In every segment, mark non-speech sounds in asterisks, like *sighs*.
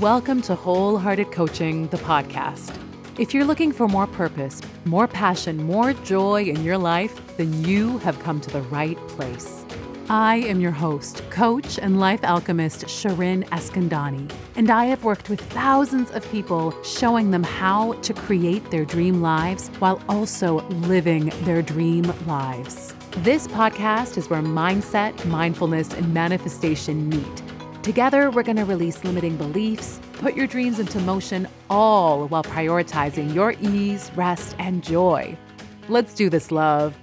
Welcome to Wholehearted Coaching, the podcast. If you're looking for more purpose, more passion, more joy in your life, then you have come to the right place. I am your host, coach, and life alchemist Shirin Eskandani, and I have worked with thousands of people showing them how to create their dream lives while also living their dream lives. This podcast is where mindset, mindfulness, and manifestation meet Together, we're going to release limiting beliefs, put your dreams into motion, all while prioritizing your ease, rest, and joy. Let's do this, love.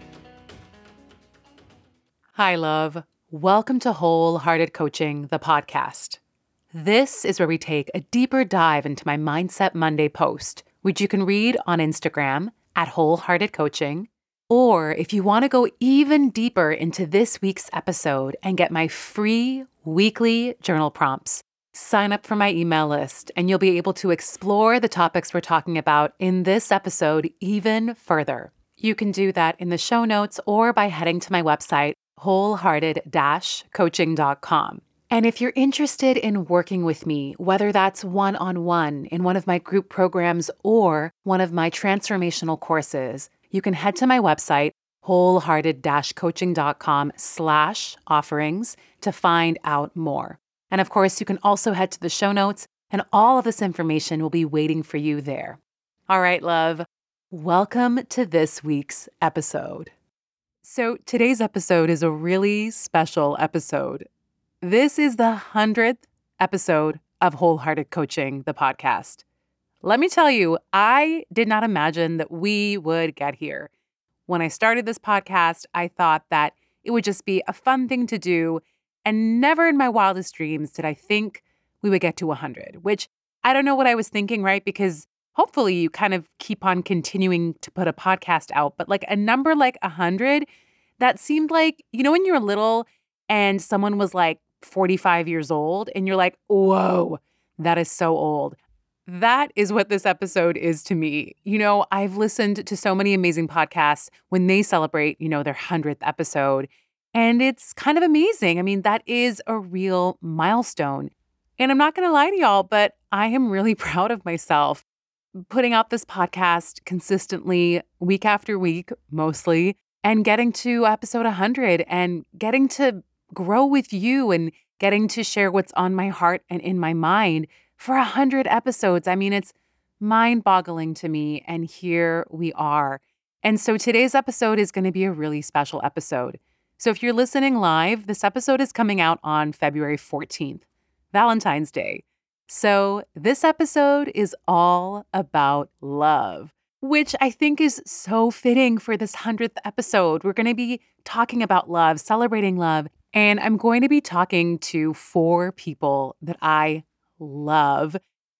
Hi, love. Welcome to Wholehearted Coaching, the podcast. This is where we take a deeper dive into my Mindset Monday post, which you can read on Instagram at Wholehearted Coaching or if you want to go even deeper into this week's episode and get my free weekly journal prompts, sign up for my email list and you'll be able to explore the topics we're talking about in this episode even further. You can do that in the show notes or by heading to my website, wholehearted coaching.com. And if you're interested in working with me, whether that's one on one in one of my group programs or one of my transformational courses, you can head to my website, wholehearted-coaching.com slash offerings to find out more. And of course, you can also head to the show notes, and all of this information will be waiting for you there. All right, love, welcome to this week's episode. So, today's episode is a really special episode. This is the 100th episode of Wholehearted Coaching, the podcast. Let me tell you, I did not imagine that we would get here. When I started this podcast, I thought that it would just be a fun thing to do. And never in my wildest dreams did I think we would get to 100, which I don't know what I was thinking, right? Because hopefully you kind of keep on continuing to put a podcast out. But like a number like 100, that seemed like, you know, when you're little and someone was like 45 years old and you're like, whoa, that is so old. That is what this episode is to me. You know, I've listened to so many amazing podcasts when they celebrate, you know, their 100th episode, and it's kind of amazing. I mean, that is a real milestone. And I'm not going to lie to y'all, but I am really *laughs* proud of myself putting out this podcast consistently, week after week, mostly, and getting to episode 100 and getting to grow with you and getting to share what's on my heart and in my mind for a hundred episodes. I mean, it's mind boggling to me. And here we are. And so today's episode is going to be a really special episode. So if you're listening live, this episode is coming out on February 14th, Valentine's Day. So this episode is all about love, which I think is so fitting for this 100th episode. We're going to be talking about love, celebrating love, and I'm going to be talking to four people that I love.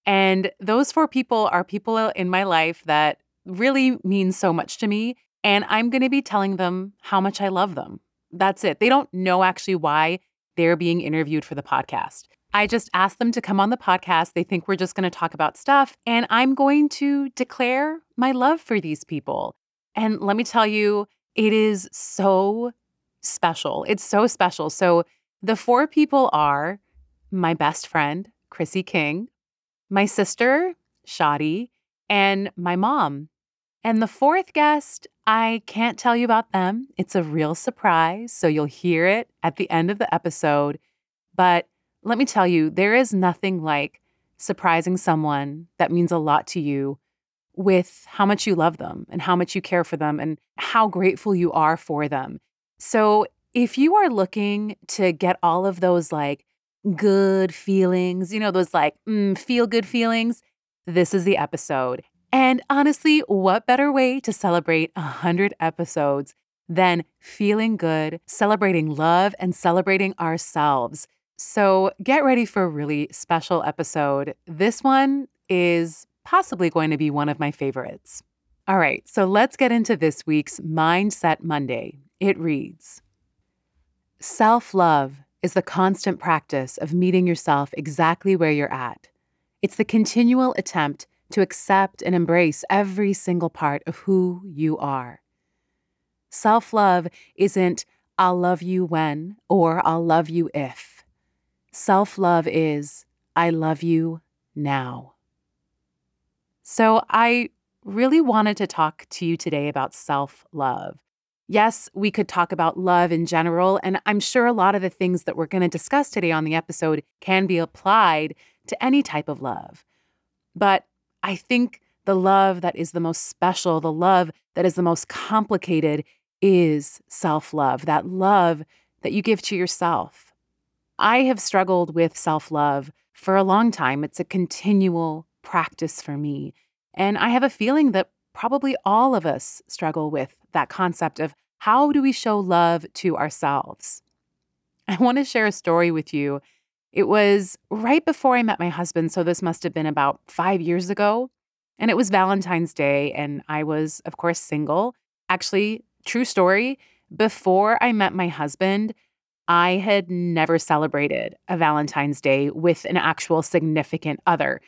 And those four people are people in my life that really mean so much to me. And I'm going to be telling them how much I love them. That's it. They don't know actually why they're being interviewed for the podcast. I just asked them to come on the podcast. They think we're just going to talk about stuff. And I'm going to declare my love for these people. And let me tell you, it is so special. It's so special. So the four people are my best friend, Chrissy King, my sister, Shadi, and my mom. And the fourth guest, I can't tell you about them. It's a real surprise, so you'll hear it at the end of the episode. But let me tell you, there is nothing like surprising someone that means a lot to you with how much you love them and how much you care for them and how grateful you are for them. So, if you are looking to get all of those like good feelings, you know, those like mm, feel good feelings, this is the episode. And honestly, what better way to celebrate 100 episodes than feeling good, celebrating love, and celebrating ourselves? So get ready for a really special episode. This one is possibly going to be one of my favorites. All right, so let's get into this week's Mindset Monday. It reads Self love is the constant practice of meeting yourself exactly where you're at. It's the continual attempt to accept and embrace every single part of who you are. Self love isn't, I'll love you when or I'll love you if. Self love is, I love you now. So, I really wanted to talk to you today about self love. Yes, we could talk about love in general, and I'm sure a lot of the things that we're going to discuss today on the episode can be applied to any type of love. But I think the love that is the most special, the love that is the most complicated, is self love, that love that you give to yourself. I have struggled with self love for a long time. It's a continual practice for me. And I have a feeling that probably all of us struggle with that concept of how do we show love to ourselves? *laughs* I want to share a story with you. It was right before I met my husband, so this must have been about five years ago. And it was Valentine's Day, and I was, of course, single. Actually, true story, before I met my husband, I had never celebrated a Valentine's Day with an actual significant other.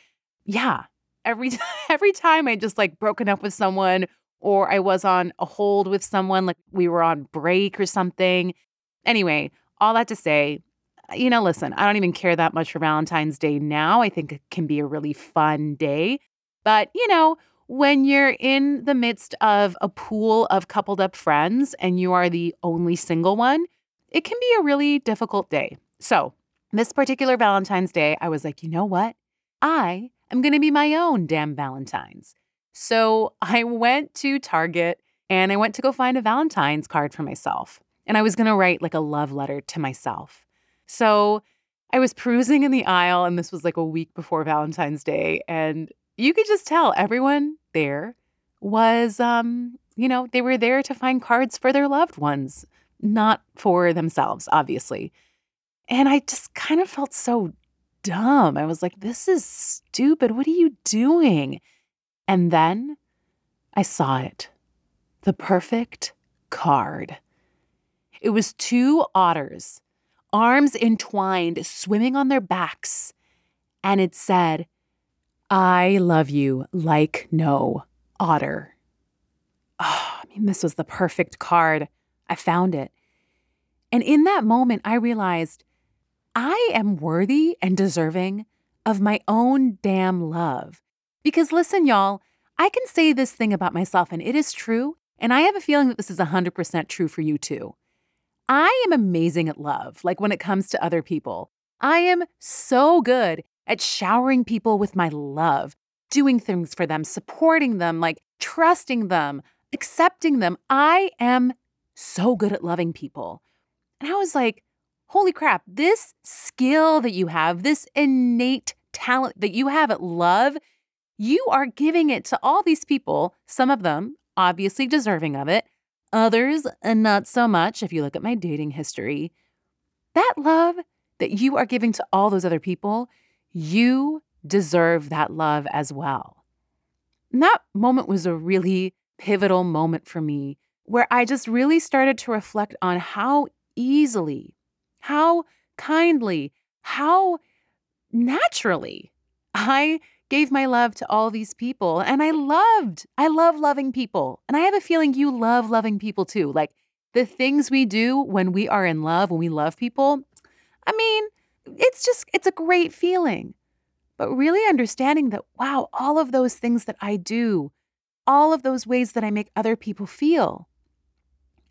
Yeah, every *laughs* every time I just like broken up with someone or I was on a hold with someone like we were on break or something. Anyway, all that to say, uh, you know, listen, I don't even care that much for Valentine's Day now. I think it can be a really fun day. But, you know, when you're in the midst of a pool of coupled up friends and you are the only single one, it can be a really difficult day. So, this particular Valentine's Day, I was like, you know what? I I'm going to be my own damn Valentine's. So I went to Target and I went to go find a Valentine's card for myself. And I was going to write like a love letter to myself. So I was perusing in the aisle, and this was like a week before Valentine's Day. And you could just tell everyone there was, um, you know, they were there to find cards for their loved ones, not for themselves, obviously. And I just kind of felt so dumb. I was like, this is stupid. What are you doing? And then I saw it the perfect card. It was two otters, arms entwined, swimming on their backs. And it said, I love you like no otter. Oh, I mean, this was the perfect card. I found it. And in that moment, I realized I am worthy and deserving of my own damn love. Because listen, y'all, I can say this thing about myself and it is true. And I have a feeling that this is 100% true for you too. I am amazing at love, like when it comes to other people. I am so good at showering people with my love, doing things for them, supporting them, like trusting them, accepting them. I am so good at loving people. And I was like, holy crap, this skill that you have, this innate talent that you have at love, you are giving it to all these people, some of them obviously deserving of it, others uh, not so much if you look at my dating history. That love that you are giving to all those other people, you deserve that love as well. And that moment was a really pivotal moment for me where I just really started to reflect on how easily how kindly, how naturally I gave my love to all these people. And I loved, I love loving people. And I have a feeling you love loving people too. Like the things we do when we are in love, when we love people, I mean, it's just, it's a great feeling. But really understanding that, wow, all of those things that I do, all of those ways that I make other people feel,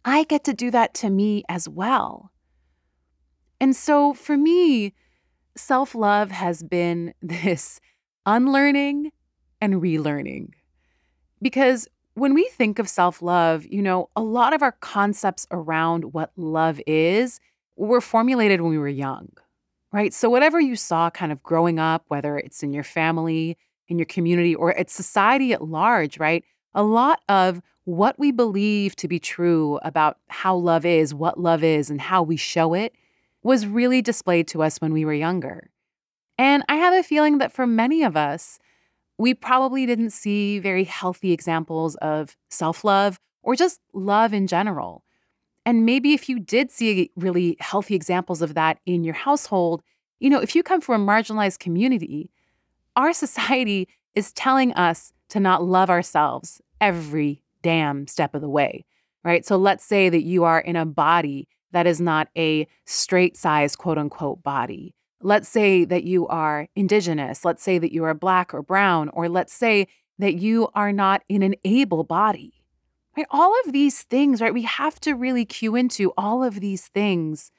I get to do that to me as well. And so for me, self love has been *laughs* this unlearning and relearning. Because when we think of self love, you know, a lot of our concepts around what love is were formulated when we were young, right? So, whatever you saw kind of growing up, whether it's in your family, in your community, or it's society at large, right? A lot of what we believe to be true about how love is, what love is, and how we show it was really displayed to us when we were younger. And I have a feeling that for many of us, we probably didn't see very healthy examples of self love or just love in general. And maybe if you did see really healthy examples of that in your household, you know, if you come from a marginalized community, our society *laughs* is telling us to not love ourselves every damn step of the way, right? So let's say that you are in a body that is not a straight size quote unquote body. Let's say that you are indigenous. Let's say that you are black or brown, or let's say that you are not in an able body. Right? All of these things, right? We have to really cue into all of these things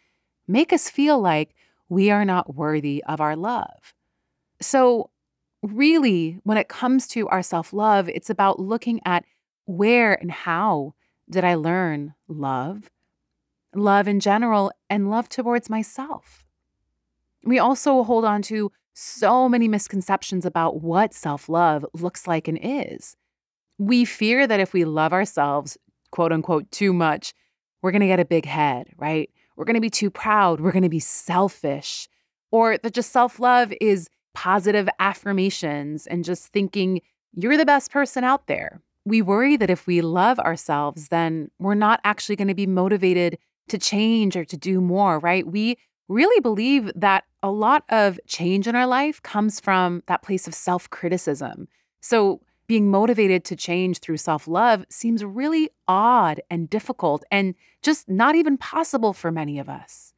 make us feel like we are not worthy of our love. So, really, when it comes to our self love, it's about looking at where and how did I learn love, love in general, and love towards myself. We also hold on to so many misconceptions about what self love looks like and is. We fear that if we love ourselves, quote unquote, too much, we're going to get a big head, right? We're going to be too proud. We're going to be selfish. Or that just self love is positive affirmations and just thinking you're the best person out there. We worry that if we love ourselves, then we're not actually going to be motivated to change or to do more, right? We really believe that a lot of change in our life comes from that place of self criticism. So, being motivated to change through self love seems really odd and difficult and just not even possible for many of us.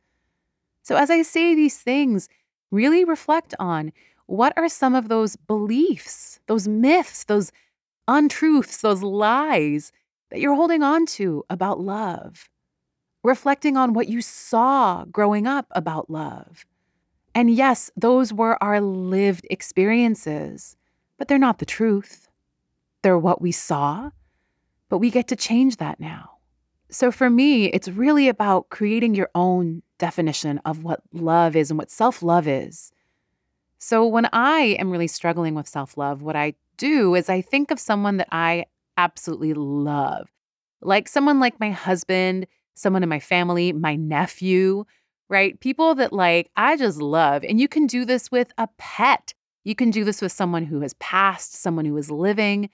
So, as I say these things, really reflect on what are some of those beliefs, those myths, those untruths, those lies that you're holding on to about love. Reflecting on what you saw growing up about love. And yes, those were our lived experiences, but they're not the truth. They're what we saw, but we get to change that now. So for me, it's really about creating your own definition of what love is and what self love is. So when I am really struggling with self love, what I do is I think of someone that I absolutely love, like someone like my husband, someone in my family, my nephew, right? People that like I just love. And you can do this with a pet. You can do this with someone who has passed, someone who is living.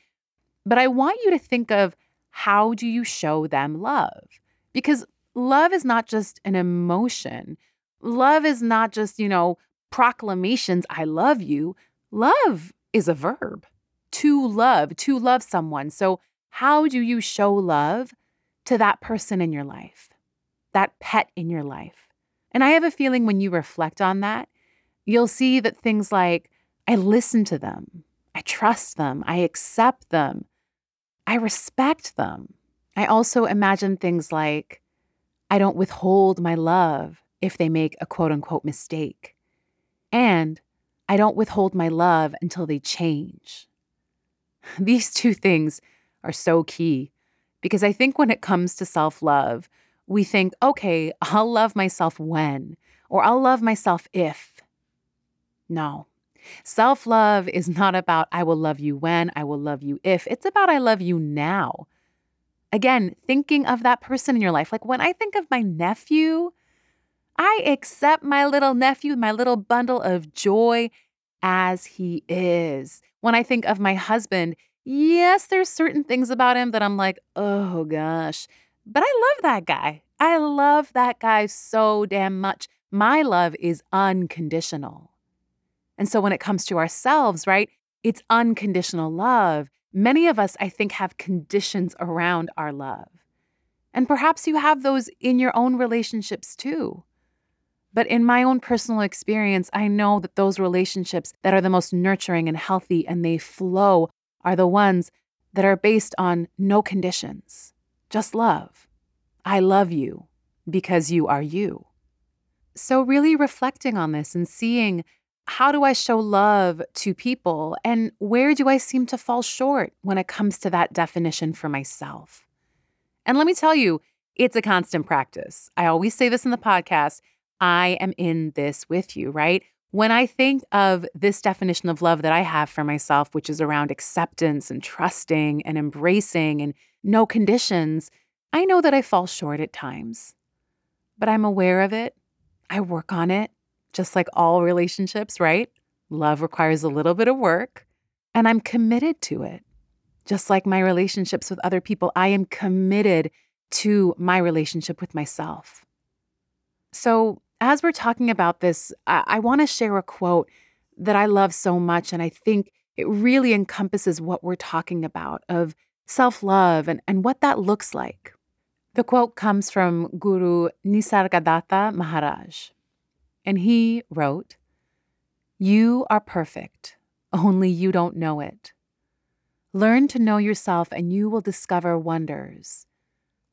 But I want you to think of how do you show them love? Because love is not just an emotion. Love is not just, you know, proclamations, I love you. Love is a verb to love, to love someone. So, how do you show love to that person in your life, that pet in your life? And I have a feeling when you reflect on that, you'll see that things like, I listen to them, I trust them, I accept them, I respect them. I also imagine things like, I don't withhold my love if they make a quote unquote mistake. And I don't withhold my love until they change. *laughs* These two things are so key because I think when it comes to self love, we think, okay, *laughs* I'll love myself when, or I'll love myself if. No. Self love is not about I will love you when, I will love you if. It's about I love you now. Again, thinking of that person in your life. Like when I think of my nephew, I accept my little nephew, my little bundle of joy as he is. When I think of my husband, yes, there's certain things about him that I'm like, oh gosh, but I love that guy. I love that guy so damn much. My love is unconditional. And so when it comes to ourselves, right, it's unconditional love. Many of us, I think, have conditions around our love. And perhaps you have those in your own relationships too. But in my own personal experience, I know that those relationships that are the most nurturing and healthy and they flow are the ones that are based on no conditions, just love. I love you because you are you. So, really reflecting on this and seeing how do I show love to people and where do I seem to fall short when it comes to that definition for myself? And let me tell you, it's a constant practice. I always say this in the podcast I am in this with you, right? When I think of this definition of love that I have for myself, which is around acceptance and trusting and embracing and no conditions, I know that I fall short at times. But I'm aware of it. I work on it, just like all relationships, right? Love requires a little bit of work, and I'm committed to it. Just like my relationships with other people, I am committed to my relationship with myself. So, as we're talking about this, I, I want to share a quote that I love so much. And I think it really encompasses what we're talking about of self love and, and what that looks like. The quote comes from Guru Nisargadatta Maharaj. And he wrote You are perfect, only you don't know it. Learn to know yourself, and you will discover wonders.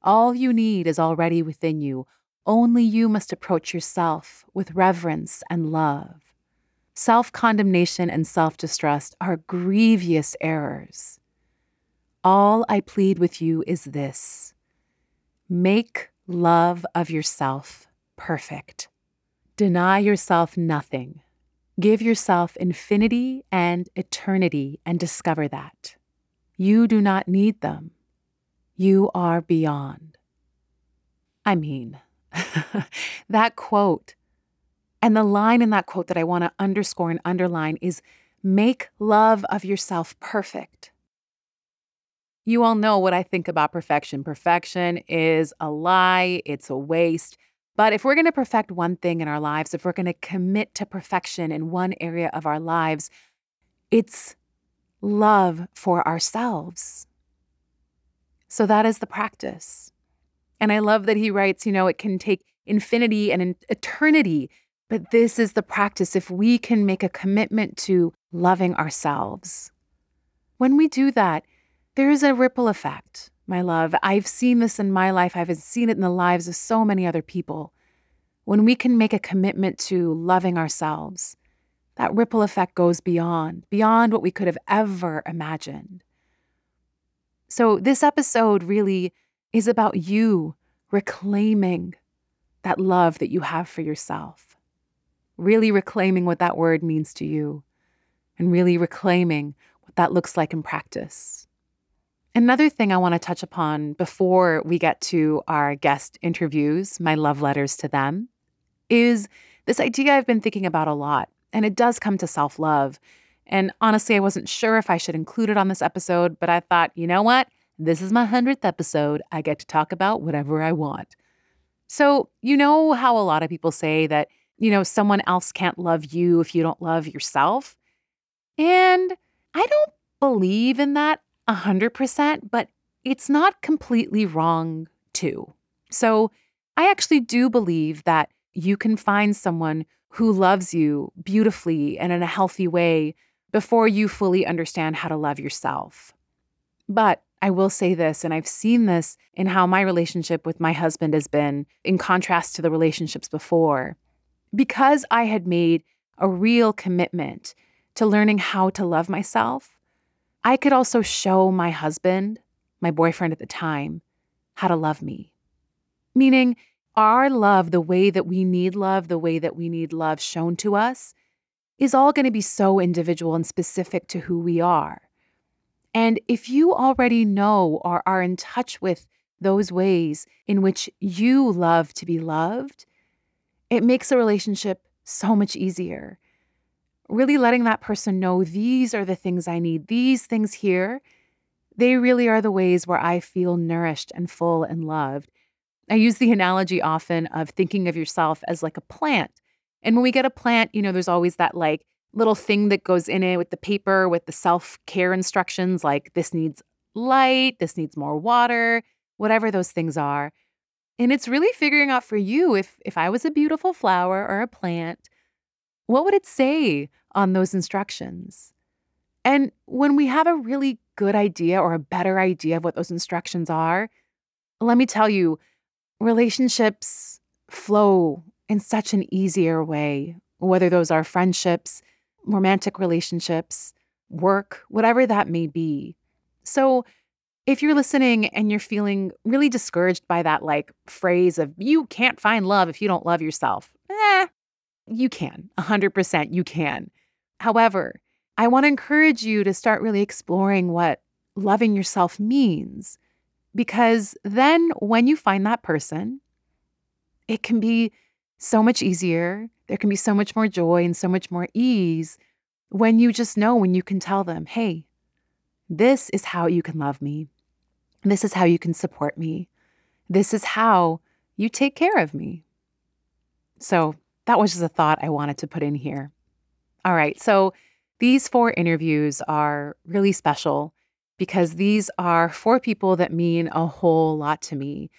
All you need is already within you. Only you must approach yourself with reverence and love. Self condemnation and self distrust are grievous errors. All I plead with you is this make love of yourself perfect. Deny yourself nothing. Give yourself infinity and eternity and discover that. You do not need them. You are beyond. I mean, *laughs* that quote and the line in that quote that I want to underscore and underline is make love of yourself perfect. You all know what I think about perfection. Perfection is a lie, it's a waste. But if we're going to perfect one thing in our lives, if we're going to commit to perfection in one area of our lives, it's love for ourselves. So that is the practice. And I love that he writes, you know, it can take infinity and eternity but this is the practice if we can make a commitment to loving ourselves. When we do that, there is a ripple effect, my love. I've seen this in my life, I've seen it in the lives of so many other people. When we can make a commitment to loving ourselves, that ripple effect goes beyond, beyond what we could have ever imagined. So, this episode really is about you reclaiming that love that you have for yourself really reclaiming what that word means to you and really reclaiming what that looks like in practice. Another thing I want to touch upon before we get to our guest interviews, my love letters to them, is this idea I've been thinking about a lot, and it does come to self love. And honestly, I wasn't sure if I should include it on this episode, but I thought, you know what? This is my 100th episode. I get to talk about whatever I want. So, you know how a lot of people say that you know, someone else can't love you if you don't love yourself. And I don't believe in that 100%, but it's not completely wrong too. So I actually do believe that you can find someone who loves you beautifully and in a healthy way before you fully understand how to love yourself. But I will say this, and I've seen this in how my relationship with my husband has been in contrast to the relationships before because I had made a real commitment to learning how to love myself, I could also show my husband, my boyfriend at the time, how to love me. Meaning, our love, the way that we need love, the way that we need love shown to us, is all going to be so individual and specific to who we are. And if you already know or are in touch with those ways in which you love to be loved, it makes a relationship so much easier. Really letting that person know these are the things I need, these things here, they really are the ways where I feel nourished and full and loved. I use the analogy often of thinking of yourself as like a plant. And when we get a plant, you know, there's always that like little thing that goes in it with the paper with the self care instructions like this needs light, this needs more water, whatever those things are. And it's really figuring out for you if if I was a beautiful flower or a plant, what would it say on those instructions? And when we have a really good idea or a better idea of what those instructions are, let me tell you, relationships flow in such an easier way, whether those are friendships, romantic relationships, work, whatever that may be. So, if you're listening and you're feeling really discouraged by that like phrase of you can't find love if you don't love yourself, eh, you can. 100% you can. However, I want to encourage you to start really exploring what loving yourself means. Because then when you find that person, it can be so much easier. There can be so much more joy and so much more ease when you just know, when you can tell them, hey, this is how you can love me. This is how you can support me. This is how you take care of me. So that was just a thought I wanted to put in here. All right. So these four interviews are really special because these are four people that mean a whole lot to me.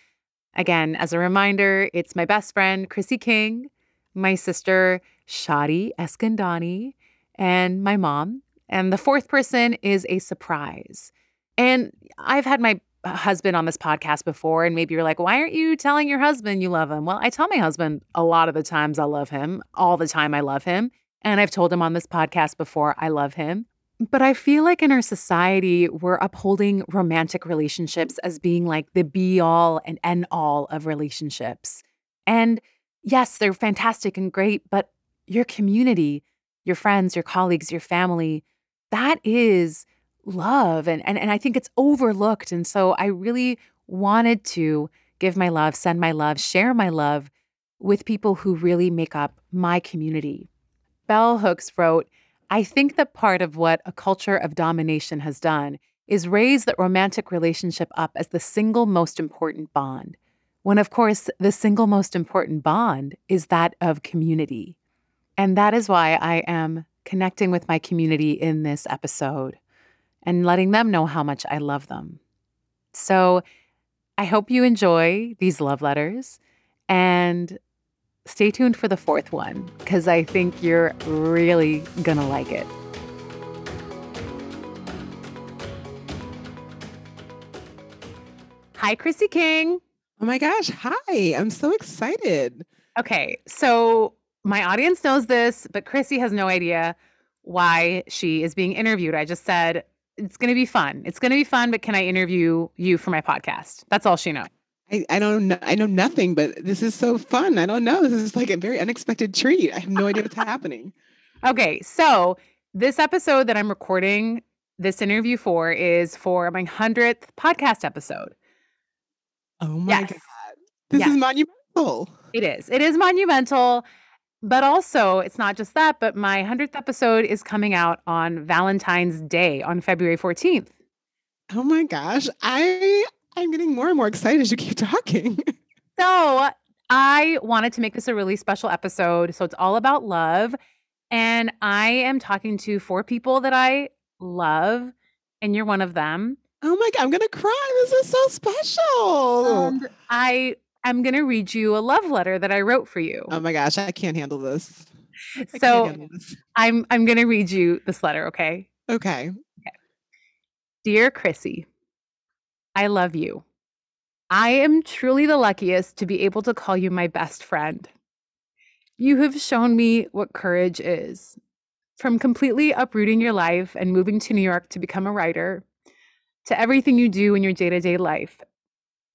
Again, as a reminder, it's my best friend, Chrissy King, my sister, Shadi Eskandani, and my mom. And the fourth person is a surprise. And I've had my husband on this podcast before, and maybe you're like, why aren't you telling your husband you love him? Well, I tell my husband a lot of the times I love him, all the time I love him. And I've told him on this podcast before I love him. But I feel like in our society, we're upholding romantic relationships as being like the be all and end all of relationships. And yes, they're fantastic and great, but your community, your friends, your colleagues, your family, that is love. And, and, and I think it's overlooked. And so I really wanted to give my love, send my love, share my love with people who really make up my community. Bell Hooks wrote, I think that part of what a culture of domination has done is raise the romantic relationship up as the single most important bond, when of course the single most important bond is that of community. And that is why I am connecting with my community in this episode and letting them know how much I love them. So I hope you enjoy these love letters and stay tuned for the fourth one because I think you're really going to like it. Hi, Chrissy King. Oh my gosh. Hi. I'm so excited. Okay. So my audience knows this, but Chrissy has no idea why she is being interviewed. I just said, it's going to be fun. It's going to be fun, but can I interview you for my podcast? That's all she knows. I, I don't know. I know nothing, but this is so fun. I don't know. This is like a very unexpected treat. I have no idea what's happening. Okay. So, this episode that I'm recording this interview for is for my 100th podcast episode. Oh my yes. God. This yes. is monumental. It is. It is monumental. But also, it's not just that, but my 100th episode is coming out on Valentine's Day on February 14th. Oh my gosh. I I'm getting more and more excited as you keep *laughs* talking. so, I wanted to make this a really special episode. So, it's all about love. And I am talking to four people that I love, and you're one of them. Oh my God, I'm going to cry. This is so special. And I I'm going to read you a love letter that I wrote for you. Oh my gosh, I can't handle this. I so handle this. I'm I'm going to read you this letter, okay? Okay. Okay. Dear Chrissy, I love you. I am truly the luckiest to be able to call you my best friend. You have shown me what courage is. From completely uprooting your life and moving to New York to become a writer, to everything you do in your day to day life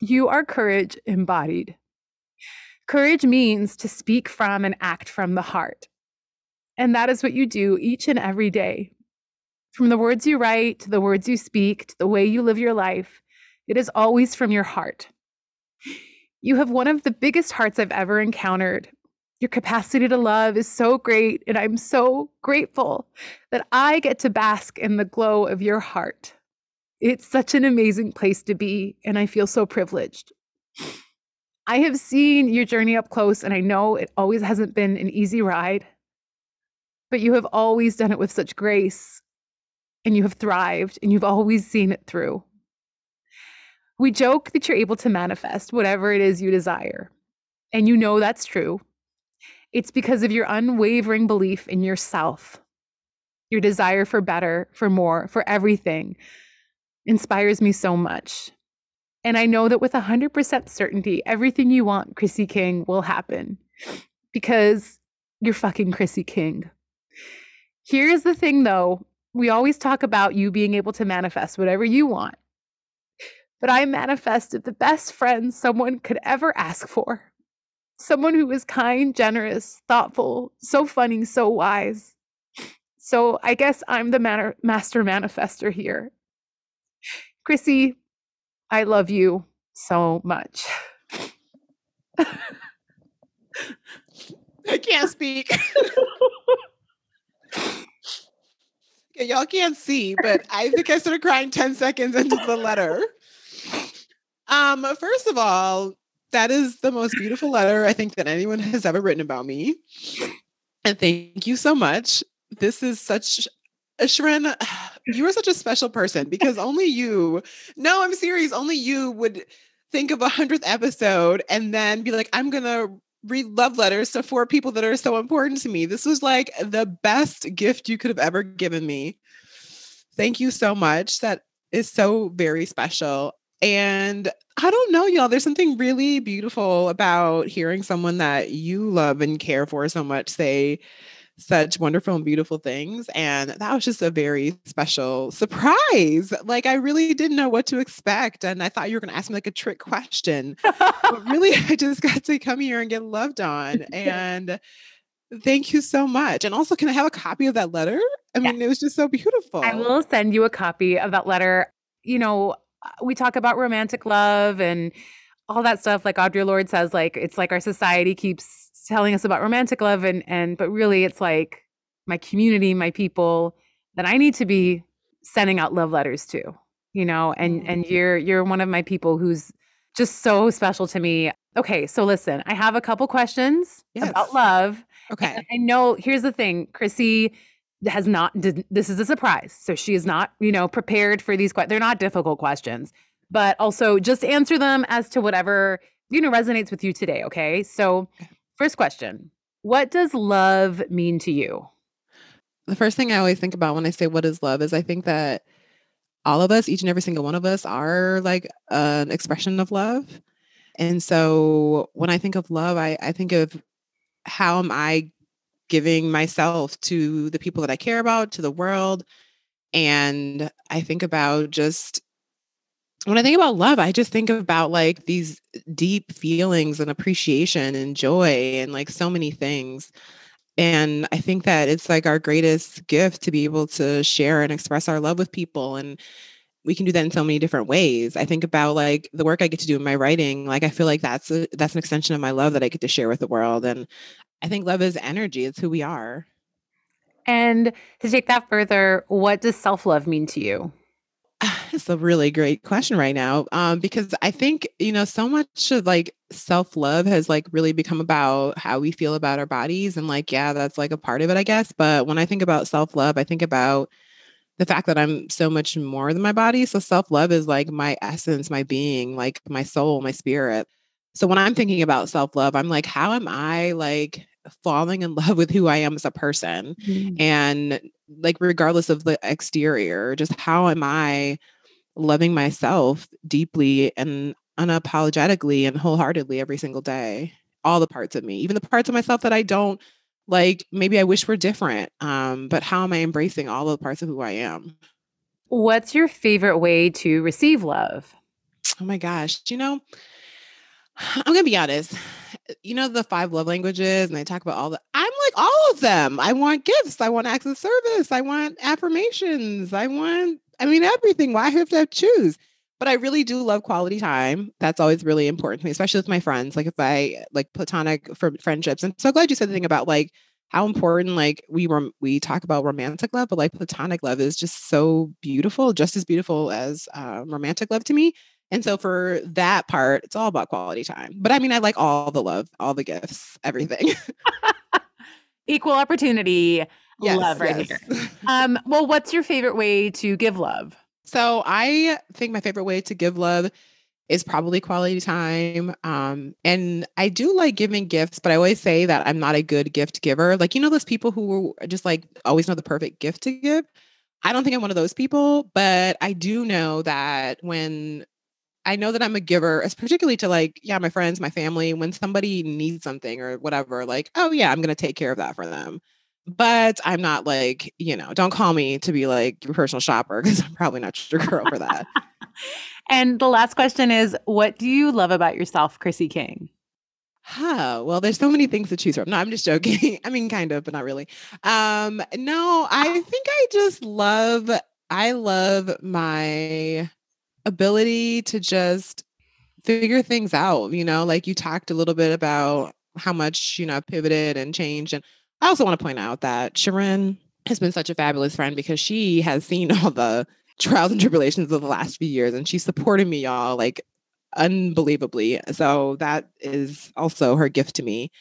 you are courage embodied. Courage means to speak from and act from the heart. And that is what you do each and every day. From the words you write to the words you speak to the way you live your life, it is always from your heart. You have one of the biggest hearts I've ever encountered. Your capacity to love is so great, and I'm so grateful that I get to bask in the glow of your heart. It's such an amazing place to be, and I feel so privileged. I have seen your journey up close, and I know it always hasn't been an easy ride, but you have always done it with such grace, and you have thrived, and you've always seen it through. We joke that you're able to manifest whatever it is you desire, and you know that's true. It's because of your unwavering belief in yourself, your desire for better, for more, for everything inspires me so much. And I know that with 100% certainty, everything you want, Chrissy King, will happen because you're fucking Chrissy King. Here's the thing though we always talk about you being able to manifest whatever you want. But I manifested the best friend someone could ever ask for. Someone who was kind, generous, thoughtful, so funny, so wise. So I guess I'm the master manifester here. Chrissy, I love you so much. I can't speak. *laughs* y'all can't see, but I think I started crying 10 seconds into the letter. Um, first of all, that is the most beautiful letter I think that anyone has ever written about me. And thank you so much. This is such a Shirin, you are such a special person because only you, no, I'm serious, only you would think of a hundredth episode and then be like, I'm gonna read love letters to four people that are so important to me. This was like the best gift you could have ever given me. Thank you so much. That is so very special. And I don't know, y'all. There's something really beautiful about hearing someone that you love and care for so much say such wonderful and beautiful things. And that was just a very special surprise. Like, I really didn't know what to expect. And I thought you were going to ask me like a trick question. but *laughs* really, *laughs* I just got to come here and get loved on. *laughs* And thank you so much. And also, can I have a copy of that letter? I mean, it was just so beautiful. I will send you a copy of that letter. You know, uh, we talk about romantic love and all that stuff. Like Audre Lorde says, like, it's like our society keeps telling us about romantic love and and but really it's like my community, my people that I need to be sending out love letters to, you know, and and you're you're one of my people who's just so special to me. Okay, so listen, I have a couple questions yes. about love. Okay. I know here's the thing, Chrissy has not did, this is a surprise. So she is not, you know, prepared for these questions. They're not difficult questions, but also just answer them as to whatever, you know, resonates with you today, okay? So First question What does love mean to you? The first thing I always think about when I say what is love is I think that all of us, each and every single one of us, are like an expression of love. And so when I think of love, I, I think of how am I giving myself to the people that I care about, to the world. And I think about just when I think about love, I just think about like these deep feelings and appreciation and joy and like so many things. And I think that it's like our greatest gift to be able to share and express our love with people. And we can do that in so many different ways. I think about like the work I get to do in my writing. Like I feel like that's a, that's an extension of my love that I get to share with the world. And I think love is energy. It's who we are. And to take that further, what does self love mean to you? *sighs* It's a really great question right now um, because I think, you know, so much of like self love has like really become about how we feel about our bodies. And like, yeah, that's like a part of it, I guess. But when I think about self love, I think about the fact that I'm so much more than my body. So self love is like my essence, my being, like my soul, my spirit. So when I'm thinking about self love, I'm like, how am I like falling in *laughs* love with who I am as a person? Mm-hmm. And like, regardless of the exterior, just how am I loving myself deeply and unapologetically and wholeheartedly every single day? All the parts of me, even the parts of myself that I don't like, maybe I wish were different. Um, but how am I embracing all the parts of who I am? What's your favorite way to receive love? Oh my gosh. You know, I'm going to be honest. You know, the five love languages, and they talk about all the, I'm like all of them. I want gifts. I want acts of service. I want affirmations. I want, I mean, everything. Why have to choose? But I really do love quality time. That's always really important to me, especially with my friends. Like if I like platonic for friendships. And so glad you said the thing about like how important like we were we talk about romantic love, but like platonic love is just so beautiful, just as beautiful as uh, romantic love to me. And so for that part, it's all about quality time. But I mean, I like all the love, all the gifts, everything. *laughs* Equal opportunity yes, love right yes. here. Um, well, what's your favorite way to give love? So I think my favorite way to give love is probably quality time. Um, and I do like giving gifts, but I always say that I'm not a good gift giver. Like, you know, those people who just like always know the perfect gift to give. I don't think I'm one of those people, but I do know that when I know that I'm a giver, particularly to like, yeah, my friends, my family, when somebody needs something or whatever, like, oh, yeah, I'm going to take care of that for them. But I'm not like, you know, don't call me to be like your personal shopper *laughs* because I'm probably not your girl for that. *laughs* and the last question is what do you love about yourself, Chrissy King? Huh. Well, there's so many things to choose from. No, I'm just joking. *laughs* I mean, kind of, but not really. Um, no, I think I just love, I love my ability to just figure things out, you know, like you talked a little bit about how much, you know, pivoted and changed. And I also want to point out that Shirin has been such a fabulous friend because she has seen *laughs* all the trials and tribulations of the last few years and she's supported me, y'all, like unbelievably. So that is also her gift to me.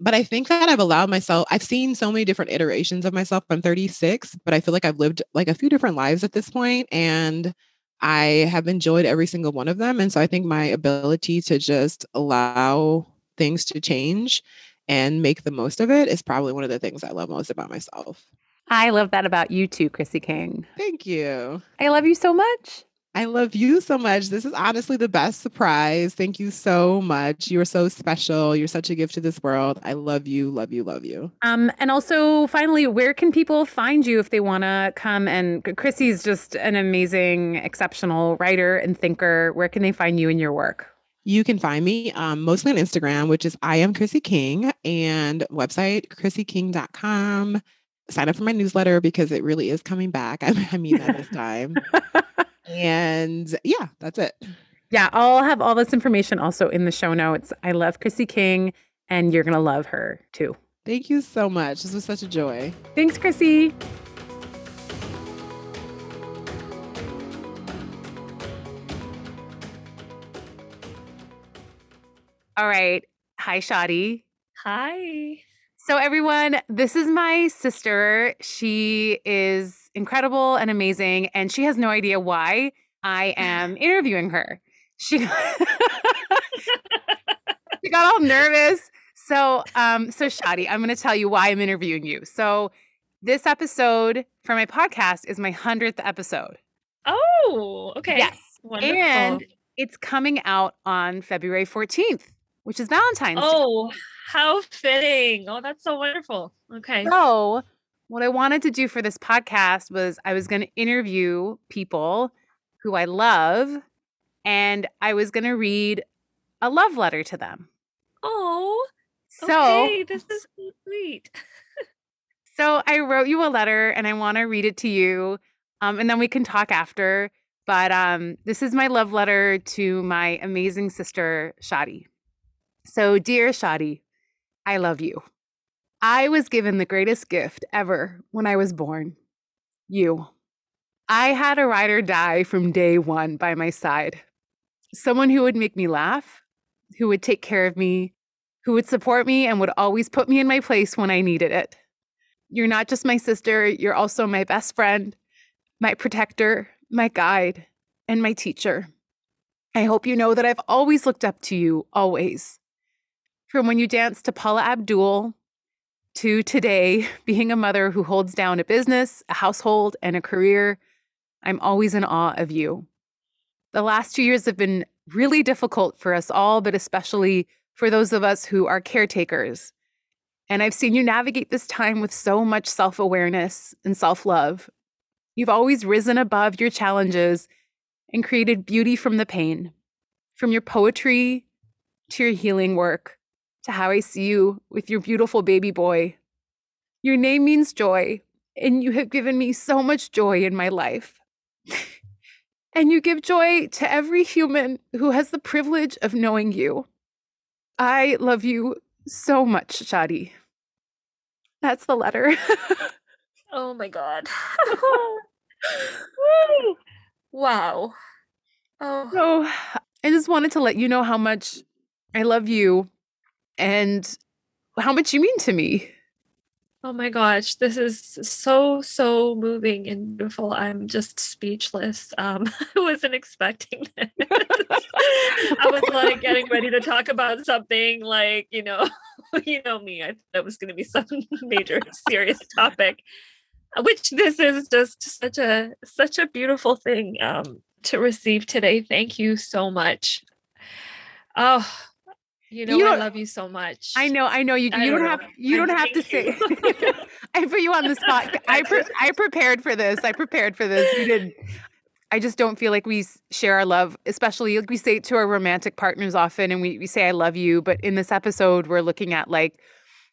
But I think that I've allowed myself, I've seen so many different iterations of myself. I'm 36, but I feel like I've lived like a few different lives at this point, And I have enjoyed every single one of them. And so I think my ability to just allow things to change and make the most of it is probably one of the things I love most about myself. I love that about you too, Chrissy King. Thank you. I love you so much. I love you so much. This is honestly the best surprise. Thank you so much. You are so special. You're such a gift to this world. I love you, love you, love you. Um, and also, finally, where can people find you if they want to come? And Chrissy's just an amazing, exceptional writer and thinker. Where can they find you and your work? You can find me um, mostly on Instagram, which is I am Chrissy King, and website chrissyking.com. Sign up for my newsletter because it really is coming back. I, *laughs* I mean that this time. *laughs* And yeah, that's it. Yeah, I'll have all this information also in the show notes. I love Chrissy King, and you're going to love her too. Thank you so much. This was such a joy. Thanks, Chrissy. All right. Hi, Shadi. Hi. So, everyone, this is my sister. She is incredible and amazing, and she has no idea why I am *laughs* interviewing her. She got, *laughs* she got all nervous. So, um, so Shadi, I'm going to tell you why I'm interviewing you. So, this episode for my podcast is my hundredth episode. Oh, okay. Yes, Wonderful. and it's coming out on February 14th, which is Valentine's. Oh. Day. How fitting. Oh, that's so wonderful. Okay. So, what I wanted to do for this podcast was I was going to interview people who I love and I was going to read a love letter to them. Oh. So, okay, this is sweet. so, I wrote you a letter and I want to read it to you. Um, and then we can talk after. But um, this is my love letter to my amazing sister, Shadi. So, dear Shadi, I love you. I was given the greatest gift ever when I was born you. I had a ride or die from day one by my side. Someone who would make me laugh, who would take care of me, who would support me and would always put me in my place when I needed it. You're not just my sister, you're also my best friend, my protector, my guide, and my teacher. I hope you know that I've always looked up to you, always. From when you danced to Paula Abdul to today, *laughs* being a mother who holds down a business, a household, and a career, I'm always in awe of you. The last two years have been really difficult for us all, but especially for those of us who are caretakers. And I've seen you navigate this time with so much self awareness and self love. You've always risen above your challenges and created beauty from the pain, from your poetry to your healing work to how I see you with your beautiful baby boy. Your name means joy, and you have given me so much joy in my life. *laughs* and you give joy to every human who has the privilege of knowing you. I love you so much, Shadi. That's the letter. oh my God. *laughs* *laughs* wow. Oh. So I just wanted to let you know how much I love you and how much you mean to me. Oh my gosh, this is so so moving and beautiful. I'm just speechless. Um, *laughs* I wasn't expecting *laughs* this. I was like getting *laughs* ready to talk about something like you know, you know me. I thought it was going to be some major serious topic, which this is just such a such a beautiful thing um, to receive today. Thank you so much. Oh, you know, you I love you so much. I know, I know. You, you don't, don't have you don't have to say. *laughs* I put you on the spot. *laughs* I pre- I prepared for this. I prepared for this. You did. I just don't feel like we share our love, especially like we say it to our romantic partners often, and we, we say I love you. But in this episode, we're looking at like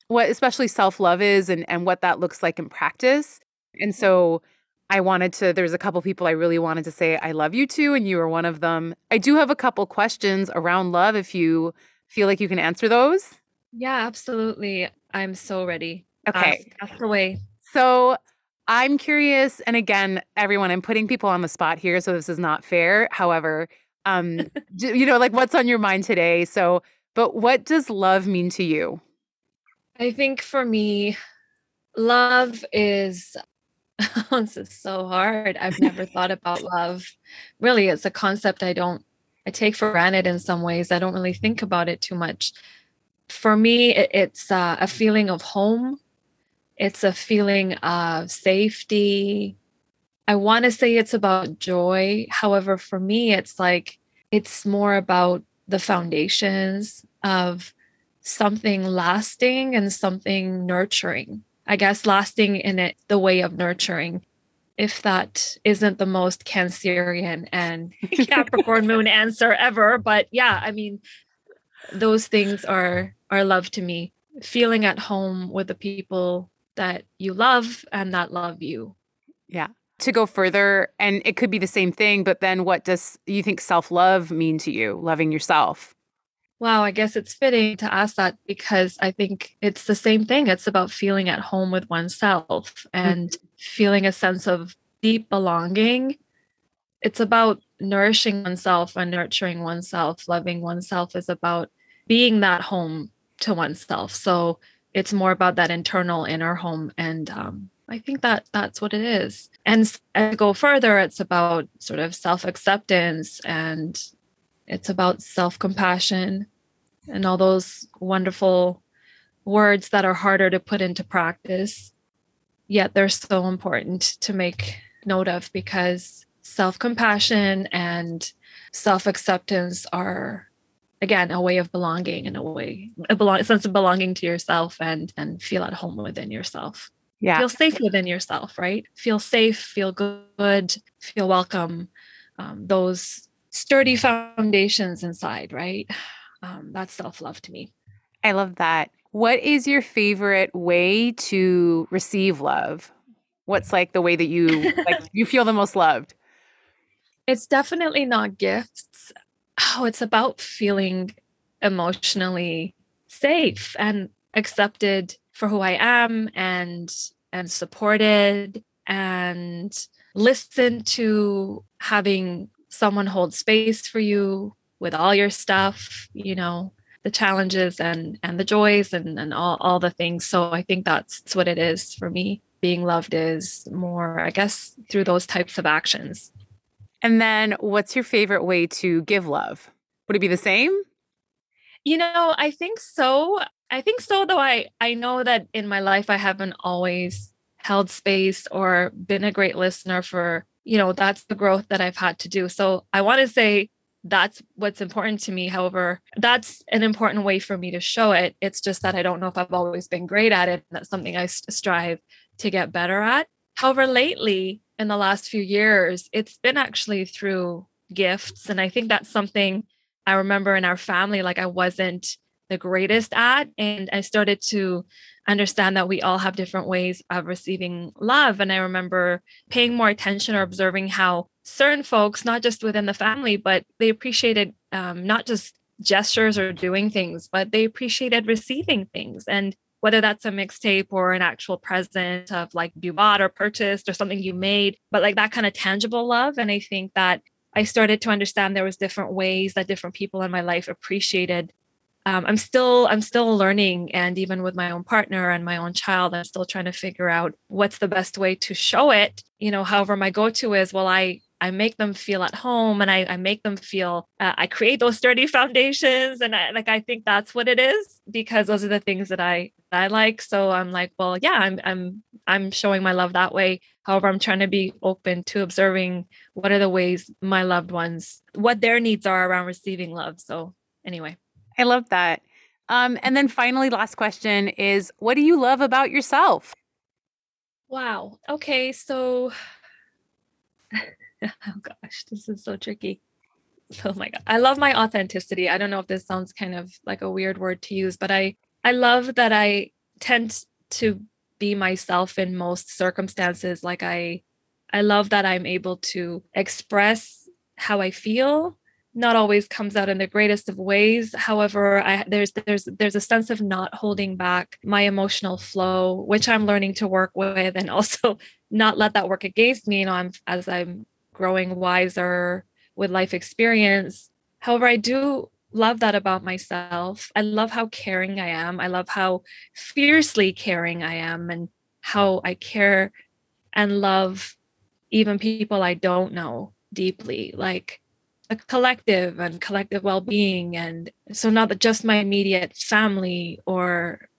what especially self love is and and what that looks like in practice. And so I wanted to. There's a couple people I really wanted to say I love you to, and you were one of them. I do have a couple questions around love if you feel like you can answer those? Yeah, absolutely. I'm so ready. Okay. Ask, ask away. So I'm curious, and again, everyone, I'm putting people on the spot here, so this is not fair. However, um, *laughs* you know, like what's on your mind today? So, but what does love mean to you? I think for me, love is *laughs* this is so hard. I've never thought about love. Really, it's a concept I don't I take for granted in some ways. I don't really think about it too much. for me, it, it's uh, a feeling of home. It's a feeling of safety. I want to say it's about joy. However, for me, it's like it's more about the foundations of something lasting and something nurturing. I guess lasting in it the way of nurturing. If that isn't the most Cancerian and *laughs* Capricorn moon answer ever, but yeah, I mean, those things are are love to me. Feeling at home with the people that you love and that love you. Yeah. To go further, and it could be the same thing, but then what does you think self love mean to you? Loving yourself? Wow, I guess it's fitting to ask that because I think it's the same thing. It's about feeling at home with oneself and mm-hmm. feeling a sense of deep belonging. It's about nourishing oneself and nurturing oneself. Loving oneself is about being that home to oneself. So it's more about that internal inner home. And um, I think that that's what it is. And to go further, it's about sort of self acceptance and it's about self compassion and all those wonderful words that are harder to put into practice, yet they're so important to make note of because self compassion and self acceptance are again a way of belonging in a way a, belong, a sense of belonging to yourself and and feel at home within yourself. Yeah. Feel safe within yourself right? Feel safe feel good feel welcome um, those sturdy foundations inside, right? Um, that's self love to me. I love that. What is your favorite way to receive love? What's like the way that you like *laughs* you feel the most loved? It's definitely not gifts. Oh, it's about feeling emotionally safe and accepted for who I am and and supported and listen to having someone hold space for you with all your stuff, you know, the challenges and and the joys and and all, all the things. So I think that's what it is for me. Being loved is more, I guess, through those types of actions. And then what's your favorite way to give love? Would it be the same? You know, I think so. I think so though I I know that in my life I haven't always held space or been a great listener for you know that's the growth that i've had to do. So i want to say that's what's important to me. However that's an important way for me to show it. It's just that i don't know if i've always been great at it that's something i strive to get better at. However lately in the last few years it's been actually through gifts. And i think that's something i remember in our family like i wasn't the greatest at and i started to understand that we all have different ways of receiving love. And I remember paying more attention or observing how certain folks, not just within the family, but they appreciated um, not just gestures or doing things, but they appreciated receiving things. And whether that's a mixtape or an actual present of like you bought or purchased or something you made, but like that kind of tangible love. And I think that I started to understand there was different ways that different people in my life appreciated um, i'm still i'm still learning and even with my own partner and my own child i'm still trying to figure out what's the best way to show it. You know however my go-to is well i I make them feel at home and I, I make them feel uh, I create those sturdy *laughs* foundations and I like I think that's what it is because those are the things that I that I like. So I'm like well yeah I'm I'm I'm showing my love that way. However I'm trying to be open to observing what are the ways my loved ones what their needs are around receiving love. So anyway I love that. Um, and then finally, last question is what do you love about yourself? Wow. Okay. So, *sighs* oh gosh, this is so tricky. Oh my God. I love my authenticity. I don't know if this sounds kind of like a weird word to use, but I, I love that I tend to be myself in most circumstances. Like I, I love that I'm able to express how I feel not always comes out in the greatest of ways. However I, there's there's there's a sense of not holding back my emotional flow which i'm learning to work with and *laughs* also not let that work against me you know i'm as i'm growing wiser with life experience. However i do love that about myself. I love how caring i am. I love how fiercely caring i am and how i care and love even people i don't know deeply. Like a collective and collective well-being. And so not just my immediate family or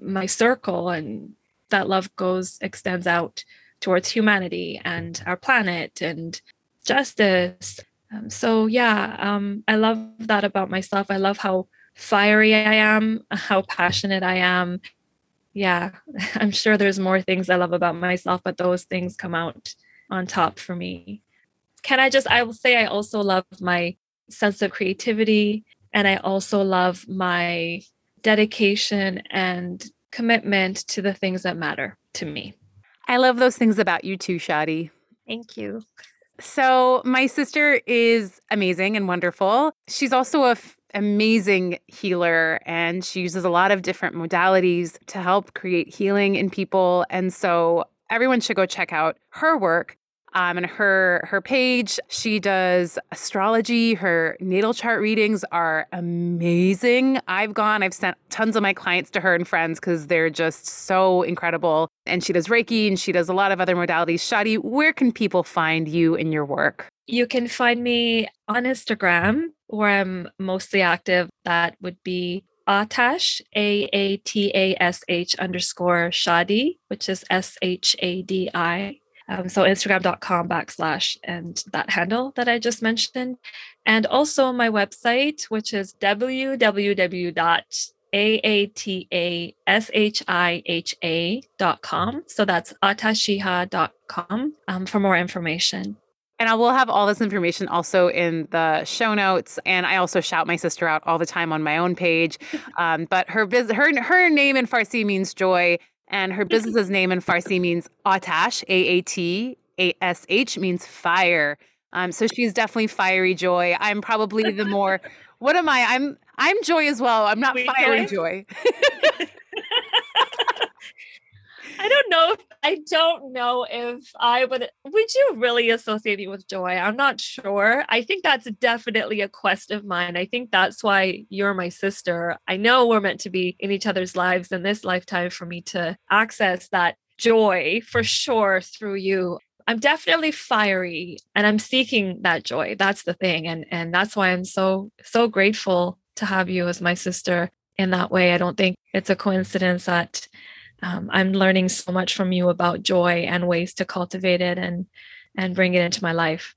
my circle and that love goes extends out towards humanity and our planet and justice. Um, so yeah um, i love that about myself. I love how fiery i am how passionate i am. Yeah *laughs* i'm sure there's more things i love about myself but those things come out on top for me can I just, I will say, I also love my sense of creativity. And I also love my dedication and commitment to the things that matter to me. I love those things about you too, Shadi. Thank you. So, my sister is amazing and wonderful. She's also a f- amazing healer and she uses a lot of different modalities to help create healing in people. And so, everyone should go check out her work um, and her her page she does astrology. Her natal chart readings are amazing. I've gone i've sent tons of my clients to her and friends because they're just so incredible. And she does reiki and she does a lot of other modalities. Shadi where can people find you and your work? You can find me on instagram where i'm mostly active. That would be Atash, A A T A S H underscore Shadi, which is S H A D I. Um, so Instagram.com backslash and that handle that I just mentioned. And also my website, which is www.aataShiha.com. So that's atashiha.com um, for more information. And I will have all this information also in the show notes. And I also shout my sister out all the time on my own page. *laughs* Um, but her her her name in Farsi means joy, and her business's name in Farsi means Atash, A A T A S H, means fire. Um, so she's definitely fiery joy. I'm probably the more. What am I? I'm I'm joy as well. I'm not fiery joy. *laughs* I don't know. If, I don't know if I would. Would you really associate me with joy? I'm not sure. I think that's definitely a quest of mine. I think that's why you're my sister. I know we're meant to be in each other's lives in this lifetime for me to access that joy for sure through you. I'm definitely fiery and I'm seeking that joy. That's the thing. And and that's why I'm so so grateful to have you as my sister in that way. I don't think it's a coincidence that um, I'm learning so much from you about joy and ways to cultivate it and and bring it into my life.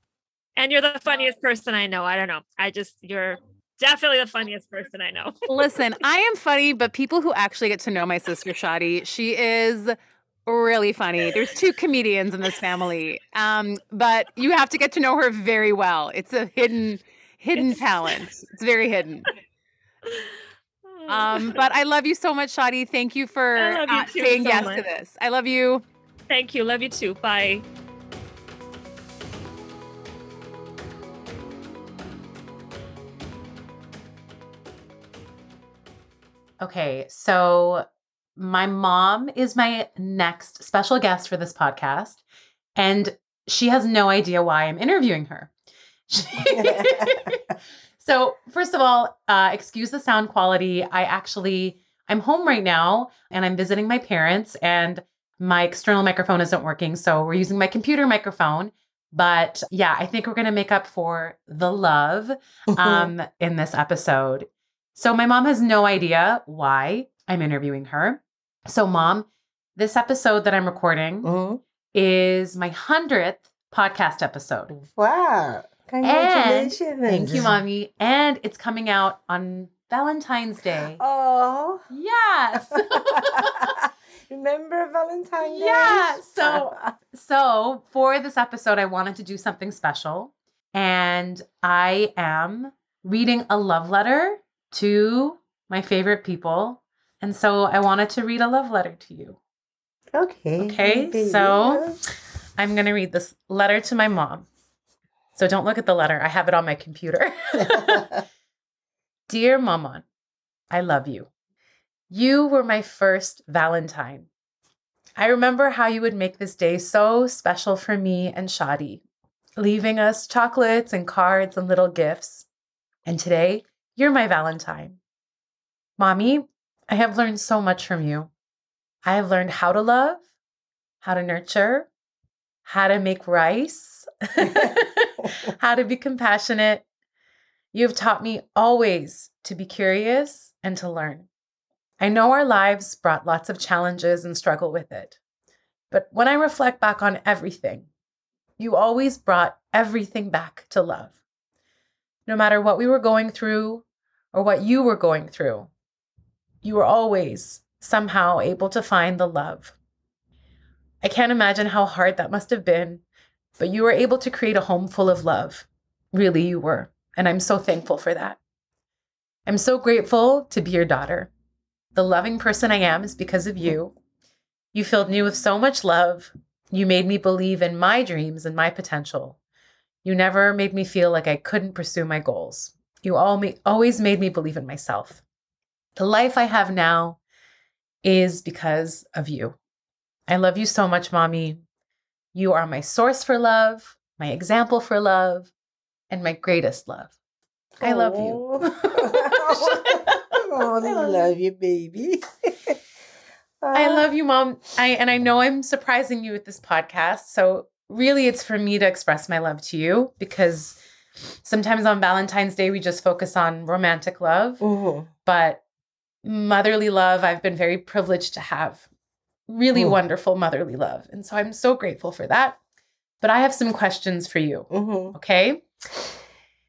And you're the funniest person I know. I don't know. I just you're definitely the funniest person I know. *laughs* Listen, I am funny, but people who actually get to know my sister Shadi, she is really funny. There's two comedians in this family. Um, but you have to get to know her very well. It's a hidden hidden it's... talent. It's very hidden. *laughs* Um, *laughs* but I love you so much, Shadi. Thank you for you uh, saying so yes much. to this. I love you. Thank you. Love you too. Bye. Okay, so my mom is my next special guest for this podcast, and she has no idea why I'm interviewing her. *laughs* *laughs* So, first of all, uh, excuse the sound quality. I actually, I'm home right now and I'm visiting my parents, and my external microphone isn't working. So, we're using my computer microphone. But yeah, I think we're going to make up for the love *laughs* um, in this episode. So, my mom has no idea why I'm interviewing her. So, mom, this episode that I'm recording mm-hmm. is my 100th podcast episode. Wow. Congratulations. And, thank you, mommy. And it's coming out on Valentine's Day. Oh. Yes. *laughs* Remember Valentine's Day? Yeah. So *laughs* so for this episode, I wanted to do something special. And I am reading a love letter to my favorite people. And so I wanted to read a love letter to you. Okay. Okay. So I'm going to read this letter to my mom. So don't look at the letter. I have it on my computer. *laughs* *laughs* Dear Maman, I love you. You were my first Valentine. I remember how you would make this day so special for me and Shadi, leaving us chocolates and cards and little gifts. And today, you're my Valentine. Mommy, I have learned so much from you. I have learned how to love, how to nurture, how to make rice, *laughs* *laughs* how to be compassionate, You have taught me always to be curious and to learn. I know our lives brought lots of challenges and struggle with it. But when I reflect back on everything, you always brought everything back to love. No matter what we were going through or what you were going through, you were always somehow able to find the love. I can't imagine how hard that must have been, but you were able to create a home full of love. Really, you were. And I'm so thankful for that. I'm so grateful to be your daughter. The loving person I am is because of you. You filled me with so much love. You made me believe in my dreams and my potential. You never made me feel like I couldn't pursue my goals. You always made me believe in myself. The life I have now is because of you. I love you so much, mommy. You are my source for love, my example for love, and my greatest love. I love you. oh, *laughs* I love you, baby. *laughs* I Ah. love you, mom. I and I know I'm surprising you with this podcast. So really it's for me to express my love to you because sometimes on Valentine's Day we just focus on romantic love, Mhm. but motherly love I've been very privileged to have. Really Mm. wonderful motherly love. And so I'm so grateful for that. But I have some questions for you, Mhm. okay?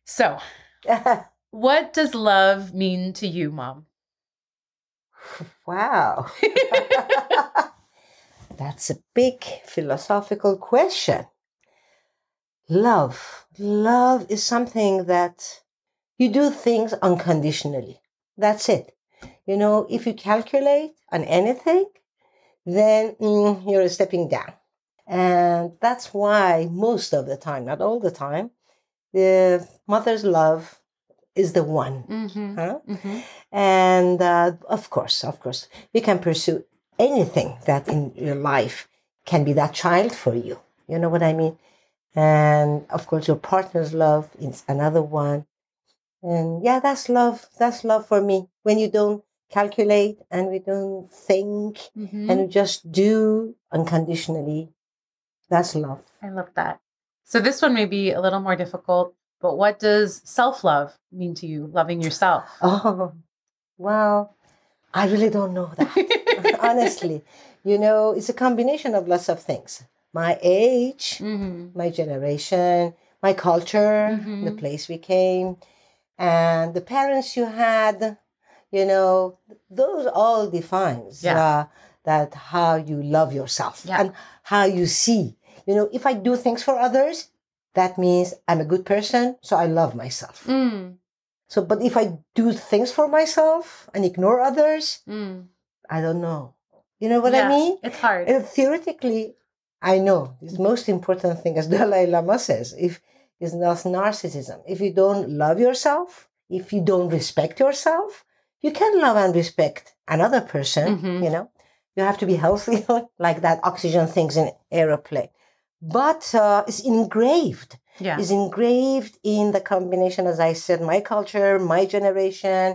So, *laughs* what does love mean to you, mom? wow. *laughs* *laughs* That's a big philosophical question. Love. Love is something that you do things unconditionally. That's it. You know, if you calculate on anything, then mm, you're stepping down. And that's why most of the time, not all the time, the mother's love is the one. Mm-hmm. Huh? Mm-hmm. And uh, of course, of course, you can pursue anything that in your life can be that child for you. You know what I mean? And of course, your partner's love is another one. And yeah, that's love. That's love for me. When you don't calculate and we don't think Mm-hmm. and we just do unconditionally, that's love. I love that. So this one may be a little more difficult, but what does self-love mean to you? Loving yourself. *laughs* Oh, well, I really don't know that. *laughs* honestly *laughs* you know it's a combination of lots of things my age Mm-hmm. my generation my culture the Mhm. place we came and the parents you had you know those all defines Yeah. uh, that how you love yourself Yeah. and how you see you know if i do things for others that means i'm a good person so i love myself Mm. so but if i do things for myself and ignore others Mm. i don't know you know what Yeah, i mean It's hard. and theoretically, I know the most important thing, as *laughs* Dalai Lama says, if is not narcissism. If you don't love yourself, if you don't respect yourself, you can love and respect another person. Mhm. You know, you have to be healthy, *laughs* like that oxygen things in aeroplane. But uh, it's engraved. yeah. It's engraved in the combination, as I said, my culture, my generation,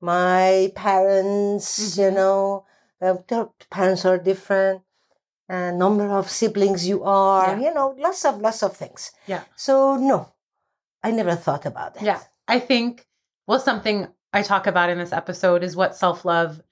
my parents. You Mhm. know, uh, parents are different and number of siblings you are Yeah. you know lots of lots of things Yeah. so no i never thought about it Yeah. I think well something I talk about in this episode is what self-love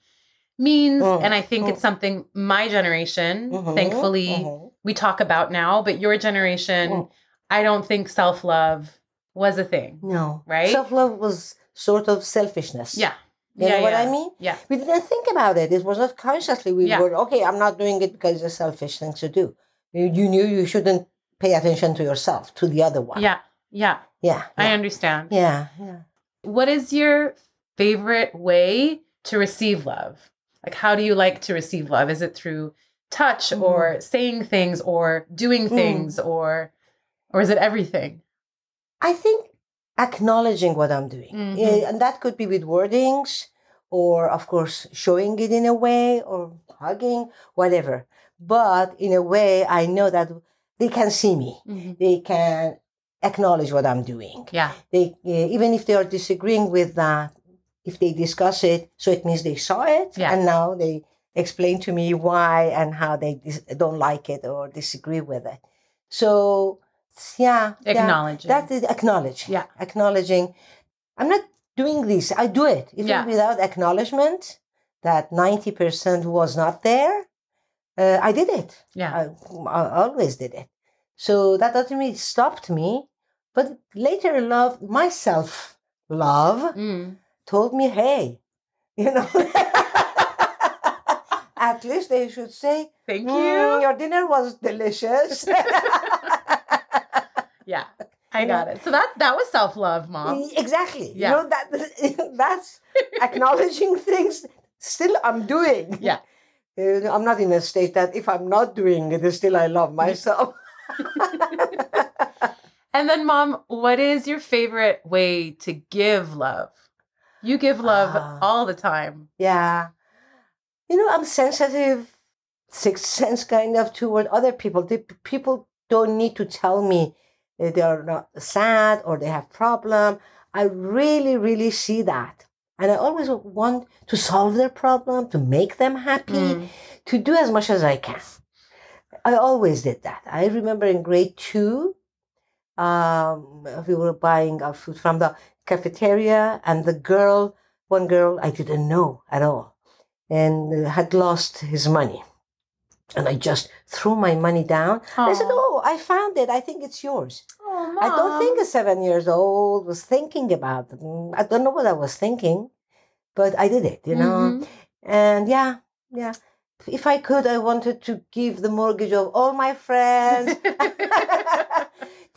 means Mm, and I think mm. it's something my generation Mhm, thankfully mhm. we talk about now, but your generation Mm. I don't think self-love was a thing. no Right? self-love was sort of selfishness Yeah. you yeah, know what yeah. i mean Yeah. we didn't think about it it was not consciously we Yeah. were okay i'm not doing it because it's a selfish thing to do you, you knew you shouldn't pay attention to yourself to the other one Yeah. Yeah. yeah I understand. yeah, yeah. What is your favorite way to receive love? Like, how do you like to receive love? Is it through touch Mm. or saying things or doing Mm. things or or is it everything? I think acknowledging what I'm doing, Mhm. Yeah, and that could be with wordings, or of course showing it in a way, or hugging, whatever. But in a way, I know that they can see me. They can acknowledge what I'm doing. Yeah. They eh, even if they are disagreeing with that, if they discuss it, so it means they saw it, Yeah. and now they explain to me why and how they dis- don't like it or disagree with it. So yeah, yeah. Acknowledging. That is acknowledge. Yeah. Acknowledging I'm not doing this. I do it. Even Yeah. without acknowledgement that 90% was not there, uh, I did it. Yeah. I, I always did it. So that doesn't mean it stopped me. But later, in love, myself, love, Mm. Told me, hey, you know, *laughs* at least they should say, Thank "Mm, you. your dinner was delicious. *laughs* Yeah. *laughs* I got it. So that that was self love, mom. exactly. Yeah. You know, that that's acknowledging things still I'm doing. Yeah. Uh, I'm not in a state that if I'm not doing it, still I love myself. And then, mom, what is your favorite way to give love? You give love Ah. all the time. Yeah. You know, I'm sensitive, sixth sense kind of toward other people. The people don't need to tell me they are not sad or they have problem. I really, really see that. And I always want to solve their problem, to make them happy, Mm. to do as much as I can. I always did that. I remember in grade two, um, we were buying our food from the cafeteria, and the girl, one girl I didn't know at all, and had lost his money. And I just threw my money down. I said, Oh, I found it. I think it's yours. Oh, I don't think a seven years old was thinking about it. Mm, I don't know what I was thinking, but I did it, you know. Mhm. And yeah, yeah. If I could, I wanted to give the mortgage of all my friends, *laughs* *laughs*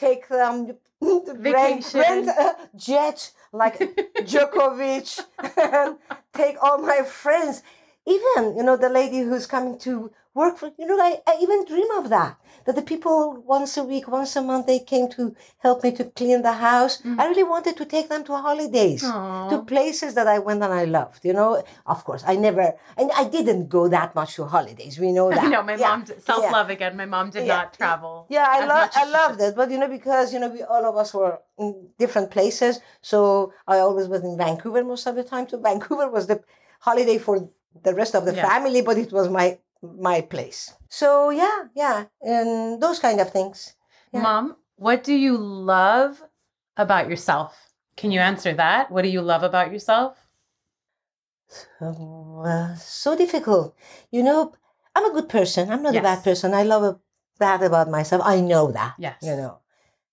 take them rent, rent a jet like *laughs* Djokovic, and take all my friends. Even, you know, the lady who's coming to work for, you know, I, I even dream of that. That the people once a week, once a month, they came to help me to clean the house. Mm. I really wanted to take them to holidays to places that I went and I loved. You know, of course, I never, and I didn't go that much to holidays. We know *laughs* that. Know my Yeah, mom self love again. My mom did Yeah. not travel. Yeah, I love, I loved it, but you know, because you know, we all of us were in different places, so I always was in Vancouver most of the time. So Vancouver was the holiday for the rest of the Yeah. family, but it was my my place. So yeah, yeah, and those kind of things. Yeah. Mom, what do you love about yourself? Can you answer that? What do you love about yourself? So, uh, so difficult. You know, I'm a good person. I'm not a bad person. I love that about myself. I know that. Yes. You know.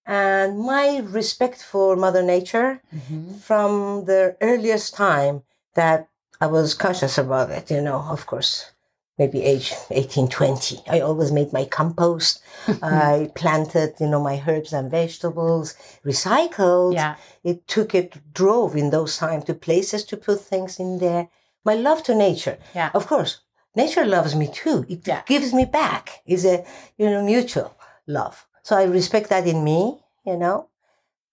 And my respect for Mother Nature Mhm. from the earliest time that I was conscious about it, you know, of course, maybe age 18, 20. I always made my compost. *laughs* I planted, you know, my herbs and vegetables, recycled Yeah. it took it drove in those times to places to put things in there my love to nature Yeah. of course nature loves me too it Yeah. gives me back It's a you know mutual love so i respect that in me you know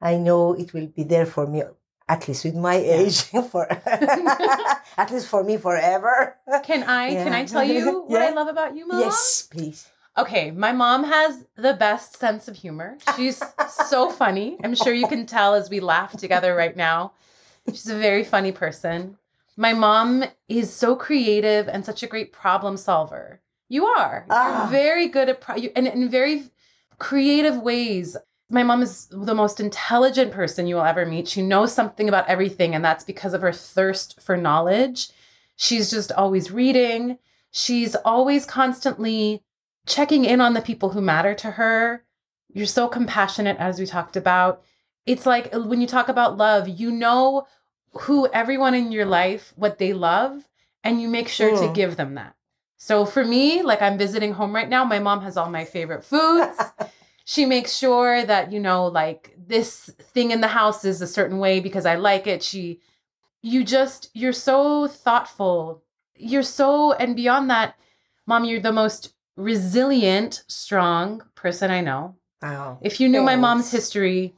i know it will be there for me at least with my age *laughs* for *laughs* at least for me forever *laughs* Can I can I tell you *laughs* what I love about you, Mom? yes please Okay, my mom has the best sense of humor. She's *laughs* so funny. I'm sure you can tell as we laugh together right now. She's a very funny person. My mom is so creative and such a great problem solver. You are. Ah. You're very good at pro- you, and in very creative ways. My mom is the most intelligent person you will ever meet. She knows something about everything, and that's because of her thirst for knowledge. She's just always reading. She's always constantly checking in on the people who matter to her. You're so compassionate, as we talked about. It's like uh, when you talk about love, you know who everyone in your life, what they love, and you make sure to Mm. give them that. So for me, like I'm visiting home right now, my mom has all my favorite foods. *laughs* she makes sure that, you know, like this thing in the house is a certain way because I like it. She, you just, you're so thoughtful. You're so, and beyond that, mom, you're the most resilient, strong person I know. Wow. If you knew my mom's history,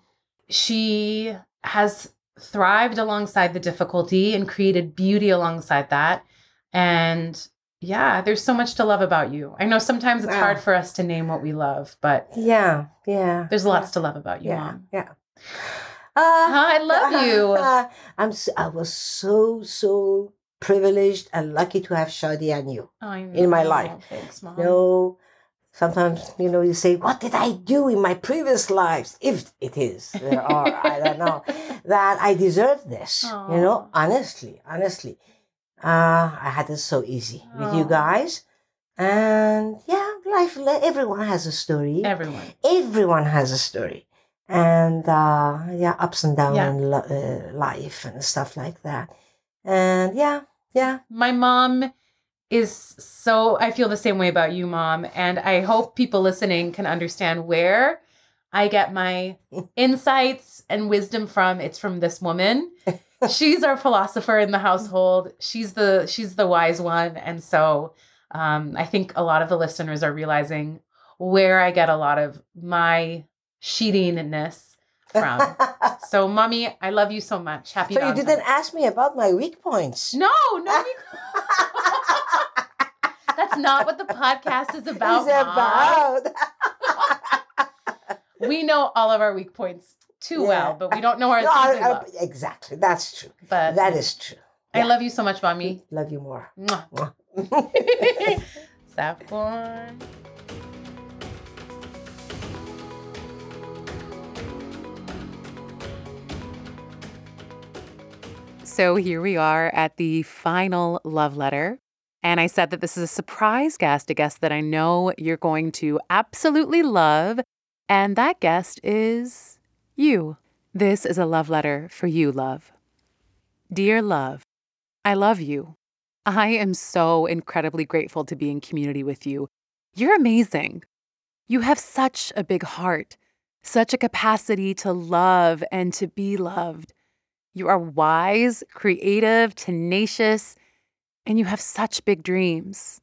she has thrived alongside the difficulty and created beauty alongside that. And yeah, there's so much to love about you. I know sometimes it's Wow. hard for us to name what we love, but yeah yeah there's lots to love about you, yeah mom. yeah uh, I love you. I'm. I was so so privileged and lucky to have Shadi and you. I In my know. life. Thanks, mom. No, Sometimes, you know, you say, What did I do in my previous lives? If it is, there are, I don't know, *laughs* that I deserve this. You know, honestly, honestly. Uh, I had it so easy with you guys. And yeah, life, everyone has a story. Everyone. everyone has a story and uh yeah ups and downs Yeah. in lo- uh, life and stuff like that and yeah yeah My mom is so, I feel the same way about you, mom. And I hope people listening can understand where I get my *laughs* insights and wisdom from. It's from this woman. *laughs* She's our philosopher in the household. She's the she's the wise one. And so um, I think a lot of the listeners are realizing where I get a lot of my sheetiness from. so, *laughs* mommy, I love you so much. Happy so you didn't ask me about my weak points No, no. *laughs* That's not what the podcast is about. It's about *laughs* We know all of our weak points too Yeah. well, but we don't know our No, I- I- love. exactly that's true But that is true I yeah. love you so much, mommy. Mm, love you more Mwah. Mwah. *laughs* Saffron. So here we are at the final love letter. And I said that this is a surprise guest, a guest that I know you're going to absolutely love. And that guest is you. This is a love letter for you, love. Dear love, I love you. I am so incredibly grateful to be in community with you. You're amazing. You have such a big heart, such a capacity to love and to be loved. You are wise, creative, tenacious, and you have such big dreams.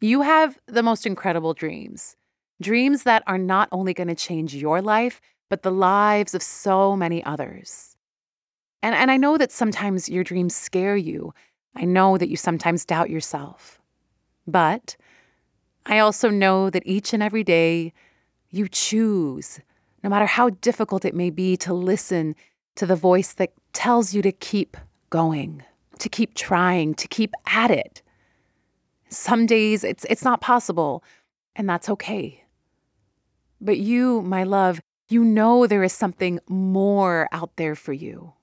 You have the most incredible dreams. Dreams that are not only going to change your life, but the lives of so many others. And, and I know that sometimes your dreams scare you. I know that you sometimes doubt yourself. But I also know that each and every day you choose, no matter how difficult it may be, to listen to the voice that tells you to keep going, to keep trying, to keep at it. Some days it's, it's not possible, and that's okay. But you, my love, you know there is something more out there for you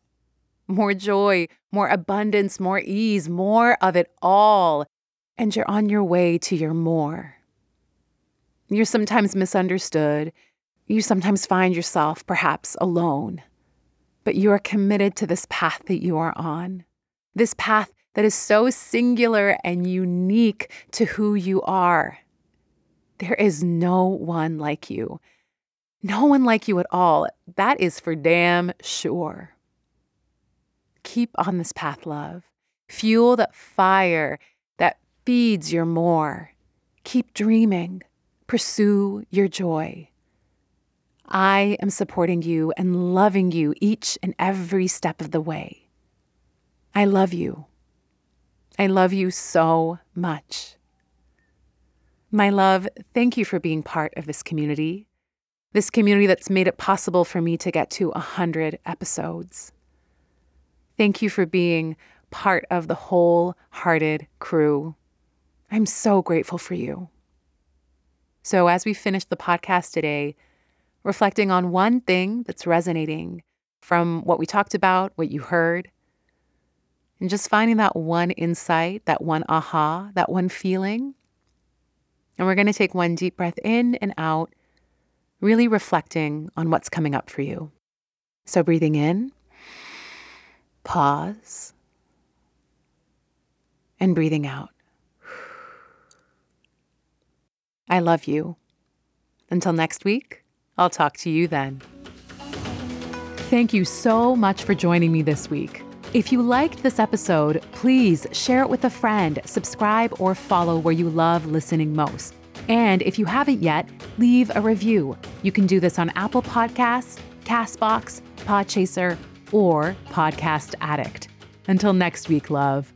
more joy, more abundance, more ease, more of it all. And you're on your way to your more. You're sometimes misunderstood. You sometimes find yourself perhaps alone. But you are committed to this path that you are on, this path that is so singular and unique to who you are. There is no one like you. No one like you at all. That is for damn sure. Keep on this path, love. Fuel that fire that feeds your more. Keep dreaming. Pursue your joy. I am supporting you and loving you each and every step of the way. I love you. I love you so much. My love, thank you for being part of this community, this community that's made it possible for me to get to 100 episodes. Thank you for being part of the wholehearted crew. I'm so grateful for you. So, as we finish the podcast today, reflecting on one thing that's resonating from what we talked about, what you heard, and just finding that one insight, that one aha, that one feeling. And we're going to take one deep breath in and out, really reflecting on what's coming up for you. So, breathing in, pause, and breathing out. I love you. Until next week, I'll talk to you then. Thank you so much for joining me this week. If you liked this episode, please share it with a friend, subscribe, or follow where you love listening most. And if you haven't yet, leave a review. You can do this on Apple Podcasts, Castbox, Podchaser, or Podcast Addict. Until next week, love.